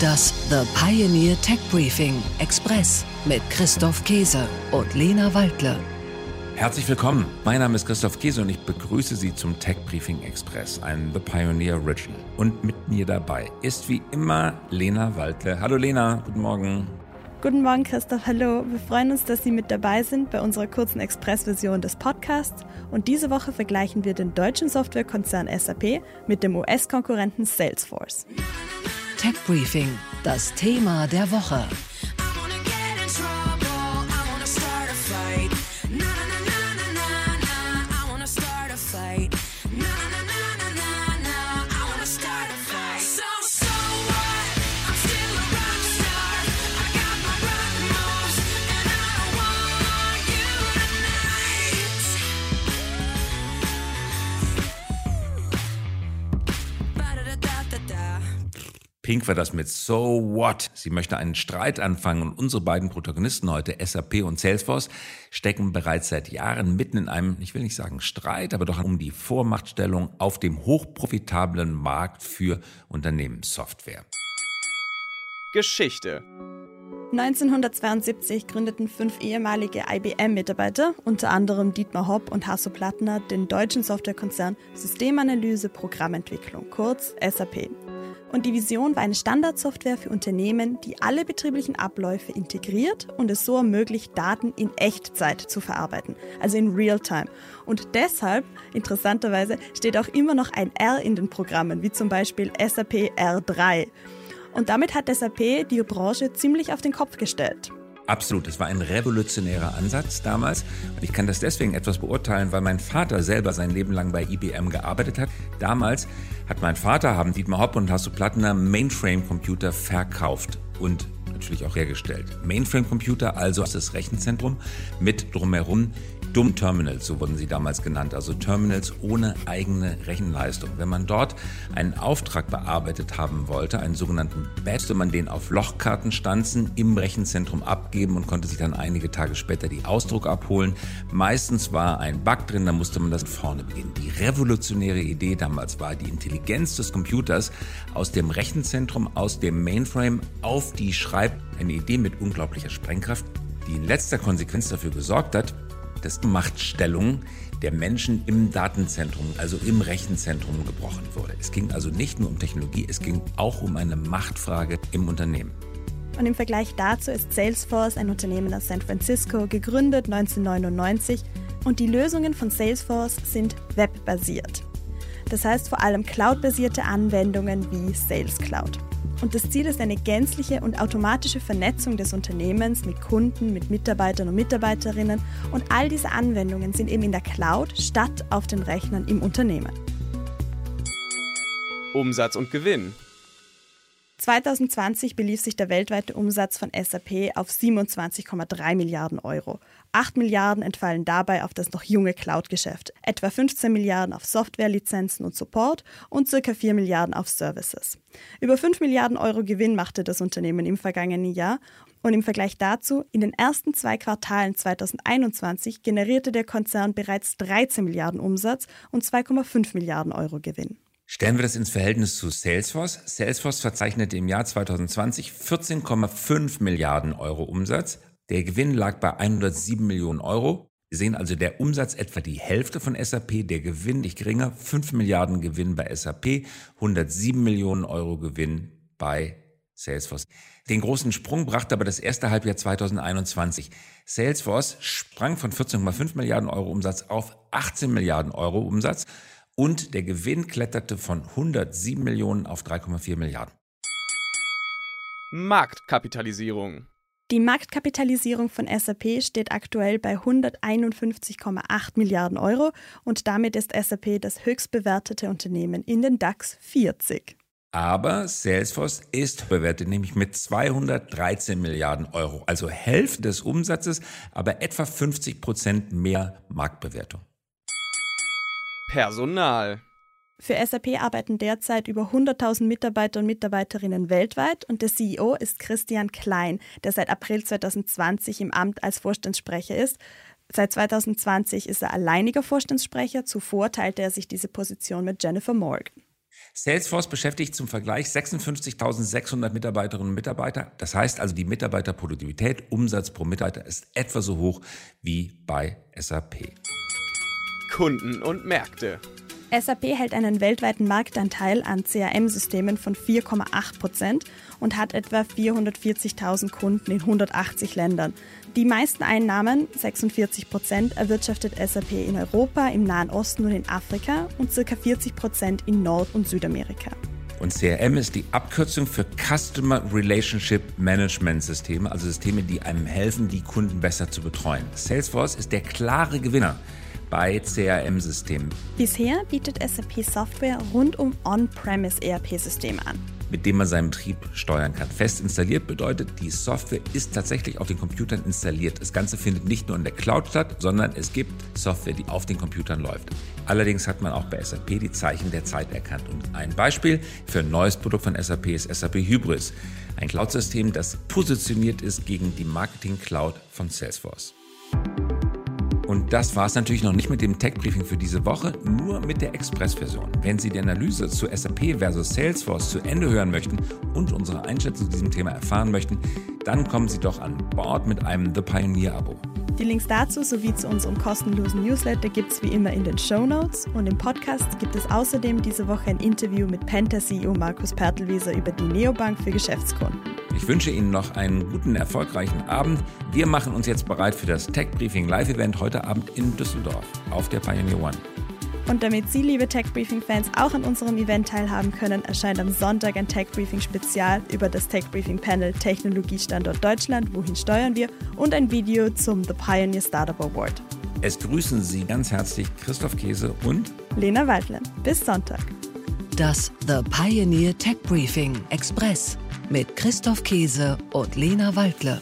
Das The Pioneer Tech Briefing Express mit Christoph Käse und Lena Waldle. Herzlich willkommen. Mein Name ist Christoph Käse und ich begrüße Sie zum Tech Briefing Express, ein The Pioneer Original. Und mit mir dabei ist wie immer Lena Waldle. Hallo Lena, guten Morgen. Guten Morgen, Christoph. Hallo. Wir freuen uns, dass Sie mit dabei sind bei unserer kurzen Express-Version des Podcasts. Und diese Woche vergleichen wir den deutschen Softwarekonzern SAP mit dem US-Konkurrenten Salesforce. Tech Briefing, das Thema der Woche. Pink war das mit So What? Sie möchte einen Streit anfangen und unsere beiden Protagonisten heute, SAP und Salesforce, stecken bereits seit Jahren mitten in einem, ich will nicht sagen Streit, aber doch um die Vormachtstellung auf dem hochprofitablen Markt für Unternehmenssoftware. Geschichte 1972 gründeten fünf ehemalige IBM-Mitarbeiter, unter anderem Dietmar Hopp und Hasso Plattner, den deutschen Softwarekonzern Systemanalyse Programmentwicklung, kurz SAP. Und die Vision war eine Standardsoftware für Unternehmen, die alle betrieblichen Abläufe integriert und es so ermöglicht, Daten in Echtzeit zu verarbeiten, also in Realtime. Und deshalb, interessanterweise, steht auch immer noch ein R in den Programmen, wie zum Beispiel SAP R3. Und damit hat SAP die Branche ziemlich auf den Kopf gestellt. Absolut, es war ein revolutionärer Ansatz damals. Und ich kann das deswegen etwas beurteilen, weil mein Vater selber sein Leben lang bei IBM gearbeitet hat. Damals hat mein Vater, haben Dietmar Hopp und Hasso Plattner Mainframe-Computer verkauft und natürlich auch hergestellt. Mainframe-Computer, also das Rechenzentrum mit drumherum Dumm Terminals, so wurden sie damals genannt, also Terminals ohne eigene Rechenleistung. Wenn man dort einen Auftrag bearbeitet haben wollte, einen sogenannten Batch, musste man den auf Lochkarten stanzen, im Rechenzentrum abgeben und konnte sich dann einige Tage später die Ausdruck abholen. Meistens war ein Bug drin, da musste man das vorne beginnen. Die revolutionäre Idee damals war, die Intelligenz des Computers aus dem Rechenzentrum, aus dem Mainframe auf die Schreib, eine Idee mit unglaublicher Sprengkraft, die in letzter Konsequenz dafür gesorgt hat, dass die Machtstellung der Menschen im Datenzentrum, also im Rechenzentrum gebrochen wurde. Es ging also nicht nur um Technologie, es ging auch um eine Machtfrage im Unternehmen. Und im Vergleich dazu ist Salesforce ein Unternehmen aus San Francisco, gegründet 1999 und die Lösungen von Salesforce sind webbasiert. Das heißt vor allem cloudbasierte Anwendungen wie Sales Cloud. Und das Ziel ist eine gänzliche und automatische Vernetzung des Unternehmens mit Kunden, mit Mitarbeitern und Mitarbeiterinnen. Und all diese Anwendungen sind eben in der Cloud statt auf den Rechnern im Unternehmen. Umsatz und Gewinn. 2020 belief sich der weltweite Umsatz von SAP auf 27,3 Milliarden Euro. 8 Milliarden entfallen dabei auf das noch junge Cloud-Geschäft, etwa 15 Milliarden auf Softwarelizenzen und Support und ca. 4 Milliarden auf Services. Über 5 Milliarden Euro Gewinn machte das Unternehmen im vergangenen Jahr und im Vergleich dazu, in den ersten zwei Quartalen 2021 generierte der Konzern bereits 13 Milliarden Umsatz und 2,5 Milliarden Euro Gewinn. Stellen wir das ins Verhältnis zu Salesforce. Salesforce verzeichnete im Jahr 2020 14,5 Milliarden Euro Umsatz. Der Gewinn lag bei 107 Millionen Euro. Wir sehen also der Umsatz etwa die Hälfte von SAP, der Gewinn nicht geringer, 5 Milliarden Gewinn bei SAP, 107 Millionen Euro Gewinn bei Salesforce. Den großen Sprung brachte aber das erste Halbjahr 2021. Salesforce sprang von 14,5 Milliarden Euro Umsatz auf 18 Milliarden Euro Umsatz und der Gewinn kletterte von 107 Millionen auf 3,4 Milliarden. Marktkapitalisierung. Die Marktkapitalisierung von SAP steht aktuell bei 151,8 Milliarden Euro und damit ist SAP das höchst bewertete Unternehmen in den DAX 40. Aber Salesforce ist bewertet nämlich mit 213 Milliarden Euro, also Hälfte des Umsatzes, aber etwa 50 Prozent mehr Marktbewertung. Personal. Für SAP arbeiten derzeit über 100.000 Mitarbeiter und Mitarbeiterinnen weltweit und der CEO ist Christian Klein, der seit April 2020 im Amt als Vorstandssprecher ist. Seit 2020 ist er alleiniger Vorstandssprecher, zuvor teilte er sich diese Position mit Jennifer Morgan. Salesforce beschäftigt zum Vergleich 56.600 Mitarbeiterinnen und Mitarbeiter. Das heißt also, die Mitarbeiterproduktivität, Umsatz pro Mitarbeiter ist etwa so hoch wie bei SAP. Kunden und Märkte. SAP hält einen weltweiten Marktanteil an CRM-Systemen von 4,8 Prozent und hat etwa 440.000 Kunden in 180 Ländern. Die meisten Einnahmen, 46 Prozent, erwirtschaftet SAP in Europa, im Nahen Osten und in Afrika und ca. 40 Prozent in Nord- und Südamerika. Und CRM ist die Abkürzung für Customer Relationship Management Systeme, also Systeme, die einem helfen, die Kunden besser zu betreuen. Salesforce ist der klare Gewinner bei CRM-Systemen. Bisher bietet SAP Software rund um On-Premise ERP-Systeme an mit dem man seinen Betrieb steuern kann. Fest installiert bedeutet, die Software ist tatsächlich auf den Computern installiert. Das Ganze findet nicht nur in der Cloud statt, sondern es gibt Software, die auf den Computern läuft. Allerdings hat man auch bei SAP die Zeichen der Zeit erkannt. Und ein Beispiel für ein neues Produkt von SAP ist SAP Hybris, ein Cloud-System, das positioniert ist gegen die Marketing Cloud von Salesforce. Und das war es natürlich noch nicht mit dem Tech-Briefing für diese Woche, nur mit der Express-Version. Wenn Sie die Analyse zu SAP versus Salesforce zu Ende hören möchten und unsere Einschätzung zu diesem Thema erfahren möchten, dann kommen Sie doch an Bord mit einem The Pioneer-Abo. Die Links dazu sowie zu unserem kostenlosen Newsletter gibt es wie immer in den Show Notes und im Podcast gibt es außerdem diese Woche ein Interview mit Penta CEO Markus Pertelwieser über die Neobank für Geschäftskunden. Ich wünsche Ihnen noch einen guten, erfolgreichen Abend. Wir machen uns jetzt bereit für das Tech Briefing Live Event heute Abend in Düsseldorf auf der Pioneer One. Und damit Sie, liebe Tech Briefing Fans, auch an unserem Event teilhaben können, erscheint am Sonntag ein Tech Briefing Spezial über das Tech Briefing Panel Technologiestandort Deutschland, wohin steuern wir, und ein Video zum The Pioneer Startup Award. Es grüßen Sie ganz herzlich Christoph Käse und Lena Waldle. Bis Sonntag. Das The Pioneer Tech Briefing Express mit Christoph Käse und Lena Waldle.